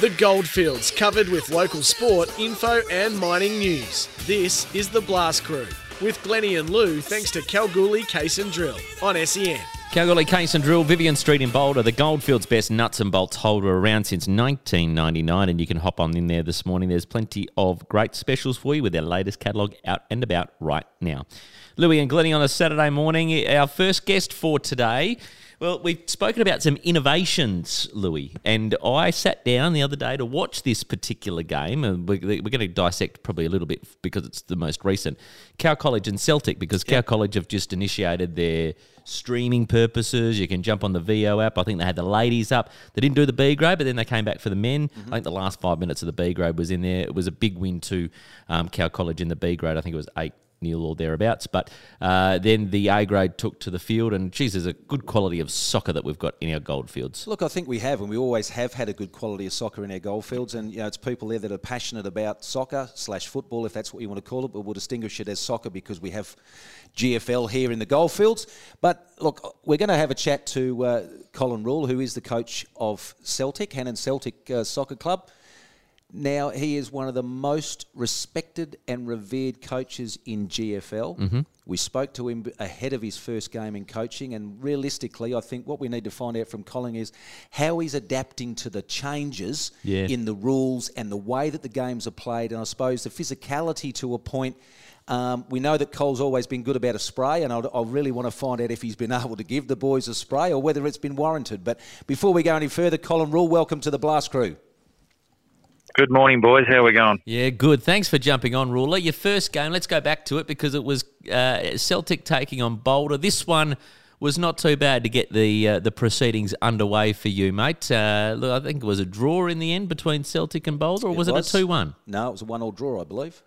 The Goldfields, covered with local sport, info, and mining news. This is the Blast Crew with Glenney and Lou, thanks to Kalgoorlie Case and Drill on SEN. Kalgoorlie Case and Drill, Vivian Street in Boulder, the Goldfields best nuts and bolts holder around since 1999, and you can hop on in there this morning. There's plenty of great specials for you with their latest catalogue out and about right now. Louis and Glenney on a Saturday morning. Our first guest for today well, we've spoken about some innovations, Louis, and I sat down the other day to watch this particular game, and we're, we're going to dissect probably a little bit because it's the most recent. Cow College and Celtic, because Cow College have just initiated their streaming purposes. You can jump on the Veo app. I think they had the ladies up. They didn't do the B grade, but then they came back for the men. Mm-hmm. I think the last five minutes of the B grade was in there. It was a big win to um, Cow College in the B grade. I think it was eight nil or thereabouts. But uh, then the A grade took to the field, and geez, there's a good quality of soccer that we've got in our goldfields. Look, I think we have, and we always have had a good quality of soccer in our goldfields, and you know, it's people there that are passionate about soccer slash football, if that's what you want to call it, but we'll distinguish it as soccer because we have GFL here in the goldfields. But look, we're going to have a chat to uh, Colin Rule, who is the coach of Celtic, Hannans Celtic uh, Soccer Club. Now, he is one of the most respected and revered coaches in GFL. Mm-hmm. We spoke to him ahead of his first game in coaching, and realistically, I think what we need to find out from Colin is how he's adapting to the changes yeah. in the rules and the way that the games are played, and I suppose the physicality to a point. Um, we know that Cole's always been good about a spray, and I really want to find out if he's been able to give the boys a spray or whether it's been warranted. But before we go any further, Colin Rule, welcome to the Blast Crew. Good morning, boys. How are we going? Yeah, good. Thanks for jumping on, Ruler. Your first game, let's go back to it because it was uh, Celtic taking on Boulder. This one was not too bad to get the uh, the proceedings underway for you, mate. Uh, look, I think it was a draw in the end between Celtic and Boulder, or was it, was. it a 2 1? No, it was a 1 all draw, I believe.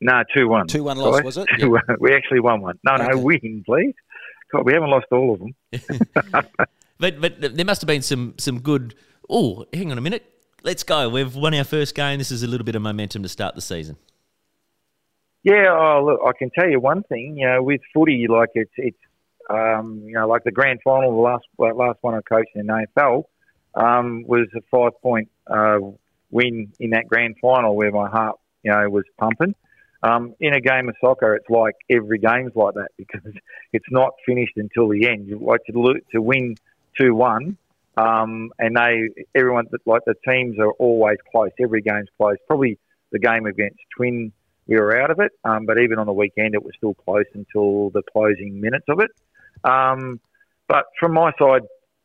No, 2 1. 2 1 loss, was it? we actually won one. No, okay. no, win, please. God, we haven't lost all of them. but but there must have been some, some good. Oh, hang on a minute let's go. We've won our first game. This is a little bit of momentum to start the season. Yeah, oh, look, I can tell you one thing. You know, with footy, like it's it's um, you know like the grand final, the last last one I coached in the AFL um, was a five point uh, win in that grand final where my heart you know was pumping. Um, in a game of soccer, it's like every game's like that because it's not finished until the end. You like to to win two one um, and they, everyone, like the teams are always close. Every game's close. Probably the game against Twin, we were out of it. Um, but even on the weekend, it was still close until the closing minutes of it. Um, but from my side,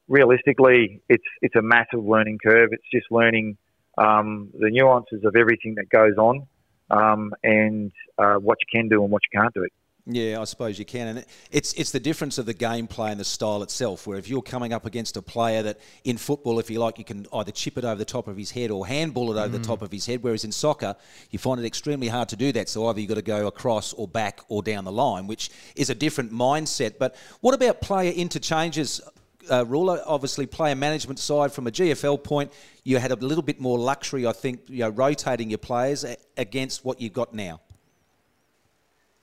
realistically, it's it's a massive learning curve. It's just learning um, the nuances of everything that goes on um, and uh, what you can do and what you can't do. Yeah, I suppose you can, and it's it's the difference of the gameplay and the style itself. Where if you're coming up against a player that in football, if you like, you can either chip it over the top of his head or handball it over mm. the top of his head. Whereas in soccer, you find it extremely hard to do that. So either you've got to go across or back or down the line, which is a different mindset. But what about player interchanges? Uh, ruler, obviously, player management side from a GFL point, you had a little bit more luxury, I think, you know, rotating your players against what you've got now.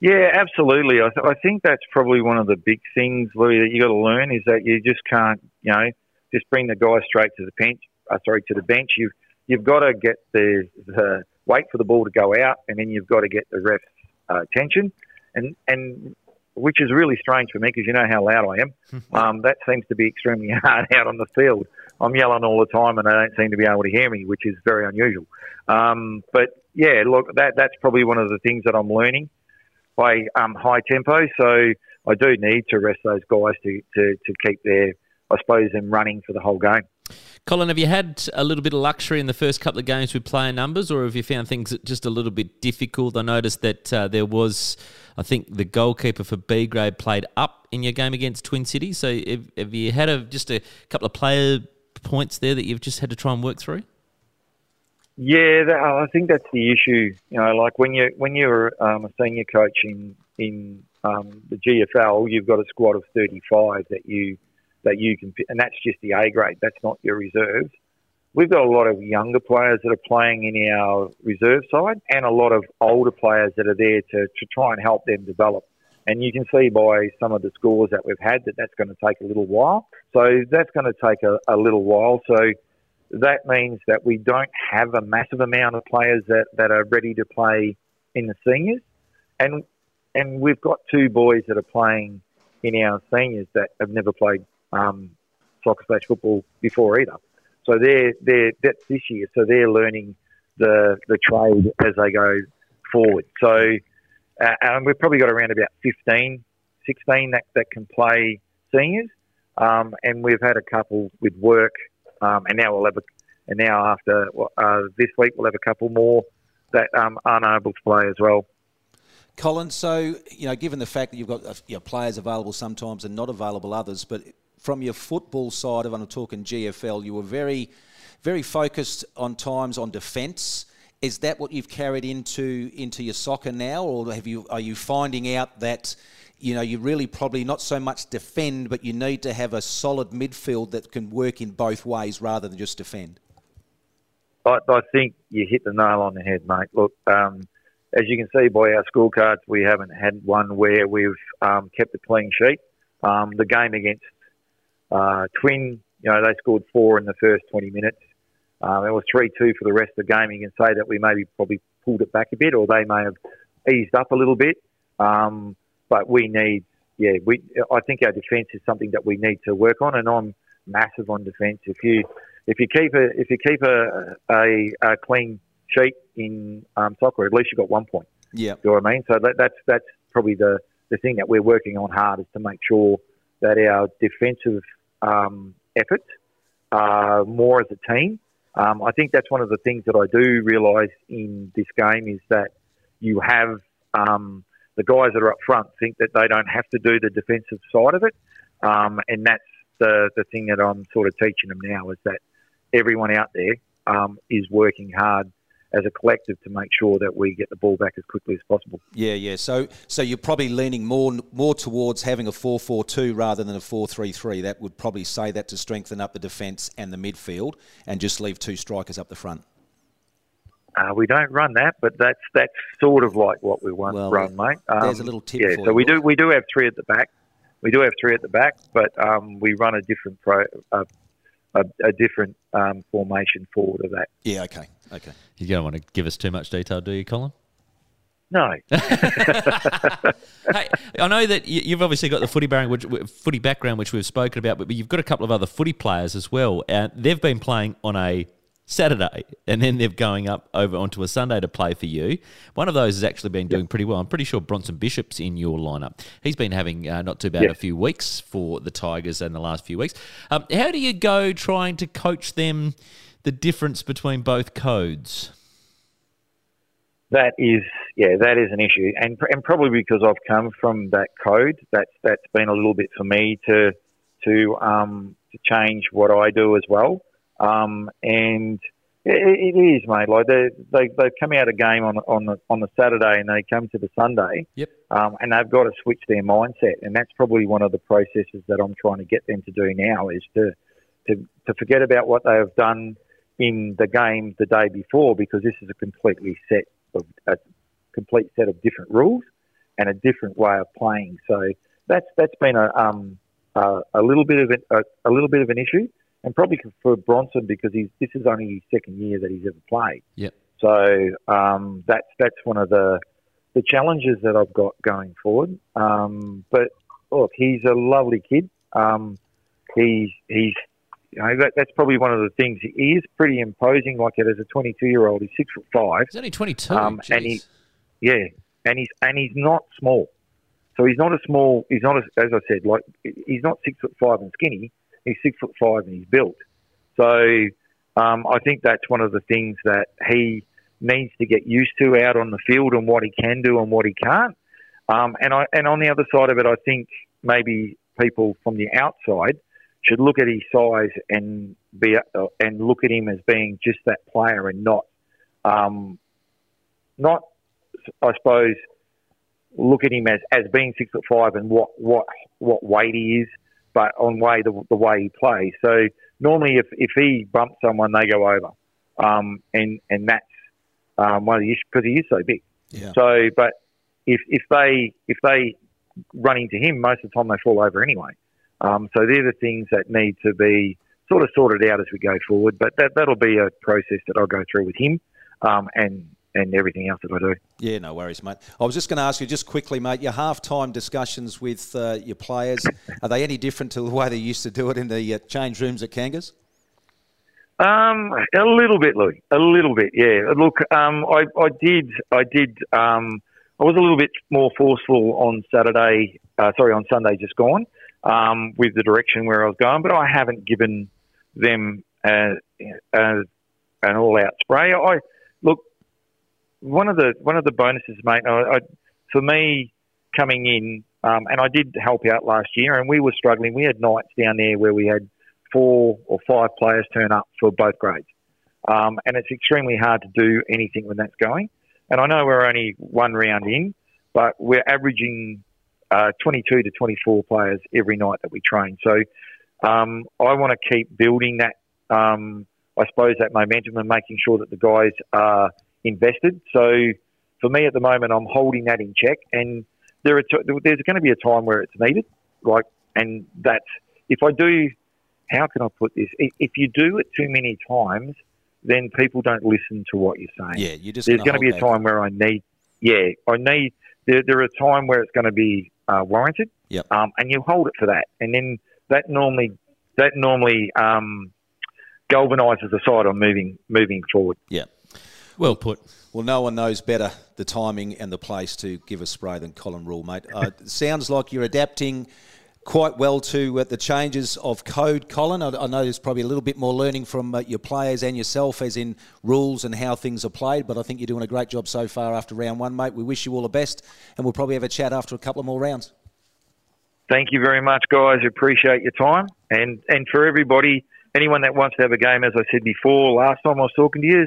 Yeah, absolutely. I, th- I think that's probably one of the big things, Louis, that you got to learn is that you just can't, you know, just bring the guy straight to the bench. Uh, sorry, to the bench. You've you've got to get the, the wait for the ball to go out, and then you've got to get the ref's uh, attention, and and which is really strange for me because you know how loud I am. Um, that seems to be extremely hard out on the field. I'm yelling all the time, and they don't seem to be able to hear me, which is very unusual. Um, but yeah, look, that that's probably one of the things that I'm learning play um, high tempo. So I do need to rest those guys to, to, to keep their, I suppose, them running for the whole game. Colin, have you had a little bit of luxury in the first couple of games with player numbers, or have you found things just a little bit difficult? I noticed that uh, there was, I think, the goalkeeper for B grade played up in your game against Twin City. So have, have you had a, just a couple of player points there that you've just had to try and work through? Yeah, that, I think that's the issue. You know, like when you when you're um, a senior coach in in um, the GFL, you've got a squad of 35 that you that you can, and that's just the A grade. That's not your reserves. We've got a lot of younger players that are playing in our reserve side, and a lot of older players that are there to, to try and help them develop. And you can see by some of the scores that we've had that that's going to take a little while. So that's going to take a, a little while. So that means that we don't have a massive amount of players that, that are ready to play in the seniors, and and we've got two boys that are playing in our seniors that have never played um, soccer slash football before either. So they're they're that's this year. So they're learning the the trade as they go forward. So uh, and we've probably got around about 15, 16 that, that can play seniors. Um, and we've had a couple with work, um, and now we'll have a, and now after uh, this week we'll have a couple more that um, aren't able to play as well. Colin, so you know, given the fact that you've got uh, players available sometimes and not available others, but from your football side of, I'm talking GFL, you were very, very focused on times on defence. Is that what you've carried into into your soccer now, or have you are you finding out that you know you really probably not so much defend, but you need to have a solid midfield that can work in both ways rather than just defend? I, I think you hit the nail on the head, mate. Look, um, as you can see by our scorecards, we haven't had one where we've um, kept a clean sheet. Um, the game against uh, Twin, you know, they scored four in the first 20 minutes. Um, it was 3 2 for the rest of the game. You can say that we maybe probably pulled it back a bit, or they may have eased up a little bit. Um, but we need, yeah, we. I think our defence is something that we need to work on, and I'm massive on defence. If you if you keep a if you keep a a, a clean sheet in um, soccer, at least you've got one point. Yeah, you know what I mean. So that, that's that's probably the the thing that we're working on hard is to make sure that our defensive um, efforts are more as a team um, I think that's one of the things that I do realise in this game is that you have um, the guys that are up front think that they don't have to do the defensive side of it, um, and that's the the thing that I'm sort of teaching them now is that everyone out there um, is working hard as a collective to make sure that we get the ball back as quickly as possible. Yeah, yeah. So, so you're probably leaning more more towards having a 4-4-2 rather than a 4-3-3. That would probably say that to strengthen up the defence and the midfield, and just leave two strikers up the front. Uh, we don't run that, but that's that's sort of like what we want well, run, mate. Um, there's a little tip. Yeah, so we do we do have three at the back. We do have three at the back, but um, we run a different pro, uh, a, a, different um, formation forward of that. Yeah. Okay. Okay. You don't want to give us too much detail, do you, Colin? No. hey, I know that you've obviously got the footy background, which, footy background, which we've spoken about, but you've got a couple of other footy players as well. And they've been playing on a Saturday, and then they're going up over onto a Sunday to play for you. One of those has actually been doing yep. pretty well. I'm pretty sure Bronson Bishop's in your lineup. He's been having uh, not too bad yep. a few weeks for the Tigers in the last few weeks. Um, how do you go trying to coach them? the difference between both codes? That is, yeah, that is an issue, and and probably because I've come from that code, that's that's been a little bit for me to to um, to change what I do as well. Um, and it, it is, mate. Like they they they come out a game on on the on the Saturday, and they come to the Sunday. Yep. Um, and they've got to switch their mindset, and that's probably one of the processes that I'm trying to get them to do now is to to to forget about what they have done in the game the day before because this is a completely set of a complete set of different rules and a different way of playing. So that's that's been a um, a, a little bit of an, a, a, little bit of an issue, and probably for Bronson because he's this is only his second year that he's ever played. Yep. So um, that's that's one of the the challenges that I've got going forward. Um, but look, he's a lovely kid. Um, he's he's you know, that, that's probably one of the things. He is pretty imposing, like it as a 22 year old. He's six foot five. He's only 22. Um, and he, yeah, and he's and he's not small. So he's not a small. He's not a, as I said, like he's not six foot five and skinny. He's six foot five and he's built. So um, I think that's one of the things that he needs to get used to out on the field and what he can do and what he can't. Um, and I and on the other side of it, I think maybe people from the outside should look at his size and be uh, and look at him as being just that player and not um, not I suppose look at him as, as being six foot five and what what what weight he is, but on way the, the way he plays. So normally, if, if he bumps someone, they go over, um, and and that's um, one of the issues because he is so big. Yeah. So, but if if they if they run into him, most of the time they fall over anyway. Um, so they're the things that need to be sort of sorted out as we go forward. But that that'll be a process that I'll go through with him, um, and and everything else that I do. Yeah, no worries, mate. I was just going to ask you just quickly, mate. Your half-time discussions with uh, your players are they any different to the way they used to do it in the uh, change rooms at Kangas? Um, a little bit, Louis. A little bit, yeah. Look, um, I, I did, I did, um, I was a little bit more forceful on Saturday, uh, sorry, on Sunday just gone, um, with the direction where I was going, but I haven't given them uh, uh, an all-out spray. I one of the one of the bonuses, mate. I, I, for me, coming in, um, and I did help out last year, and we were struggling. We had nights down there where we had four or five players turn up for both grades. Um, and it's extremely hard to do anything when that's going. And I know we're only one round in, but we're averaging uh, 22 to 24 players every night that we train. So um, I want to keep building that, um, I suppose, that momentum and making sure that the guys are invested. So for me at the moment, I'm holding that in check. And there are t- there's going to be a time where it's needed. Like, and that's if I do how can I put this? If you do it too many times, then people don't listen to what you're saying. Yeah, you just there's going to be a time where I need. Yeah, I need. There, there are a time where it's going to be uh, warranted. Yep. Um, and you hold it for that, and then that normally that normally um, galvanises the side on moving moving forward. Yeah. Well put. Well, no one knows better the timing and the place to give a spray than Colin Rule, mate. Uh, sounds like you're adapting quite well to uh, the changes of code, Colin. I, I, know there's probably a little bit more learning from uh, your players and yourself, as in rules and how things are played. But I think you're doing a great job so far after round one, mate. We wish you all the best, and we'll probably have a chat after a couple of more rounds. Thank you very much, guys. Appreciate your time, and and for everybody, anyone that wants to have a game, as I said before, last time I was talking to you,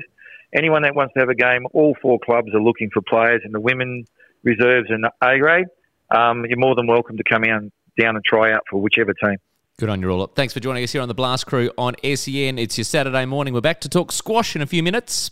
anyone that wants to have a game, all four clubs are looking for players in the women reserves and A grade. Um, you're more than welcome to come in down and try out for whichever team. Good on you all. Thanks for joining us here on the Blast Crew on SEN. It's your Saturday morning. We're back to talk squash in a few minutes.